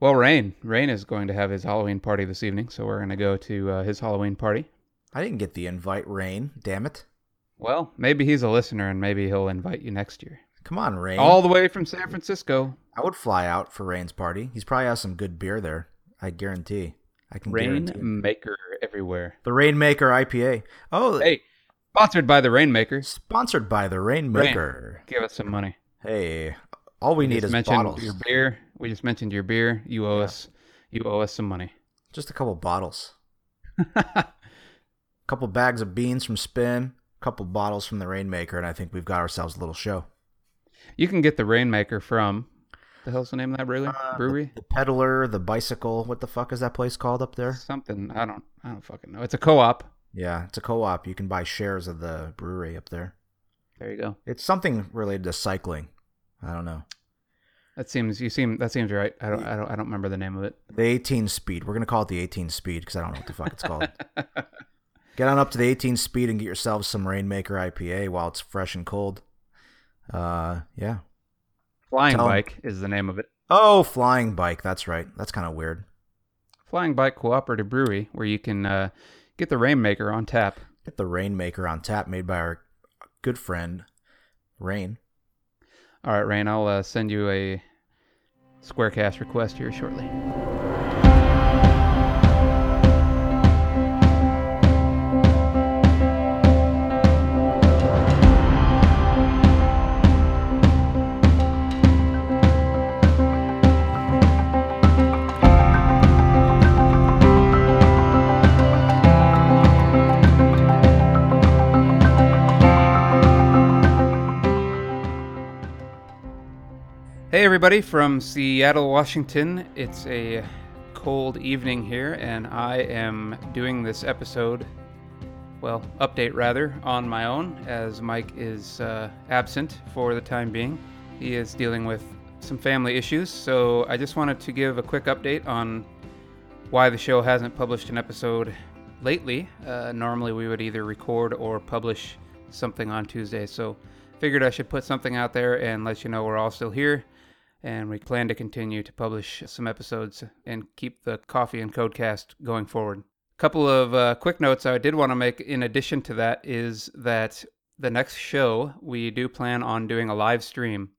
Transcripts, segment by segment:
Well, Rain. Rain is going to have his Halloween party this evening, so we're going to go to uh, his Halloween party. I didn't get the invite, Rain. Damn it. Well, maybe he's a listener and maybe he'll invite you next year. Come on, Rain. All the way from San Francisco. I would fly out for Rain's party. He's probably has some good beer there. I guarantee. I can Rain guarantee. it. Everywhere. The Rainmaker IPA. Oh, Hey, sponsored by the Rainmaker. sponsored by the Rainmaker. Give us some money. Hey, all we need is bottles. your beer. We just mentioned your beer. You owe us. You owe us some money. Just a couple bottles. A couple bags of beans from Spin. A couple bottles from the Rainmaker, and I think we've got ourselves a little show. You can get the Rainmaker from. The hell's the name of that brewery? Uh, brewery? The Peddler, the Bicycle. What the fuck is that place called up there? Something. I don't. I don't fucking know. It's a co-op. Yeah, it's a co-op. You can buy shares of the brewery up there. There you go. It's something related to cycling. I don't know. That seems. You seem. That seems right. I don't. I don't. I don't remember the name of it. The 18 speed. We're gonna call it the 18 speed because I don't know what the fuck it's called. Get on up to the 18 speed and get yourselves some Rainmaker IPA while it's fresh and cold. Uh, yeah. Flying Tell. Bike is the name of it. Oh, flying bike. That's right. That's kind of weird. Flying Bike Cooperative Brewery, where you can uh, get the Rainmaker on tap. Get the Rainmaker on tap, made by our good friend Rain. All right, Rain. I'll uh, send you a SquadCast request here shortly. Hey, everybody from Seattle, Washington. It's a cold evening here, and I am doing this episode, well, update rather, on my own, as Mike is uh, absent for the time being. He is dealing with some family issues, so I just wanted to give a quick update on why the show hasn't published an episode lately. Uh, normally, we would either record or publish something on Tuesday, so figured I should put something out there and let you know we're all still here and we plan to continue to publish some episodes and keep the coffee and codecast going forward. A couple of uh, quick notes I did want to make in addition to that is that the next show we do plan on doing a live stream.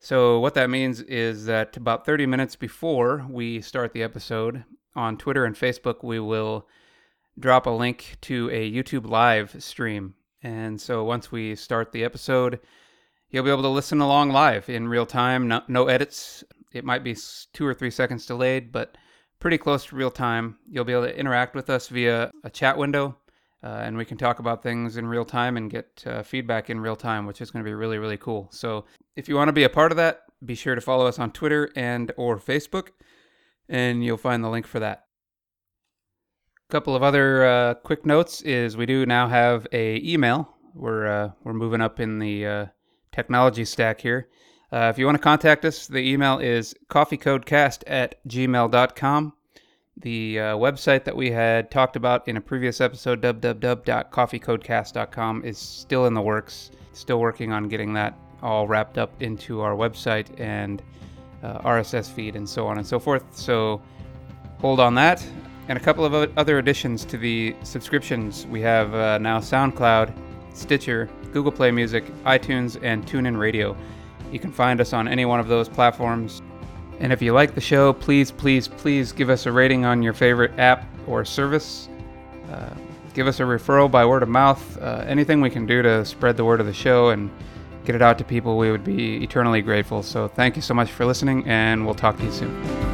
So, what that means is that about 30 minutes before we start the episode on Twitter and Facebook, we will drop a link to a YouTube live stream. And so, once we start the episode, You'll be able to listen along live in real time, no, no edits. It might be two or three seconds delayed, but pretty close to real time. You'll be able to interact with us via a chat window, uh, and we can talk about things in real time and get uh, feedback in real time, which is going to be really, really cool. So if you want to be a part of that, be sure to follow us on Twitter and or Facebook, and you'll find the link for that. Couple of other uh, quick notes is we do now have a email. We're uh, we're moving up in the uh, technology stack here. Uh, if you want to contact us, the email is coffeecodecast at gmail.com. The uh, website that we had talked about in a previous episode, www.coffeecodecast.com, is still in the works. Still working on getting that all wrapped up into our website and uh, RSS feed and so on and so forth. So hold on that. And a couple of other additions to the subscriptions. We have uh, now SoundCloud, Stitcher, Google Play Music, iTunes, and TuneIn Radio. You can find us on any one of those platforms. And if you like the show, please, please, please give us a rating on your favorite app or service. Uh, give us a referral by word of mouth. Uh, anything we can do to spread the word of the show and get it out to people, we would be eternally grateful. So thank you so much for listening, and we'll talk to you soon.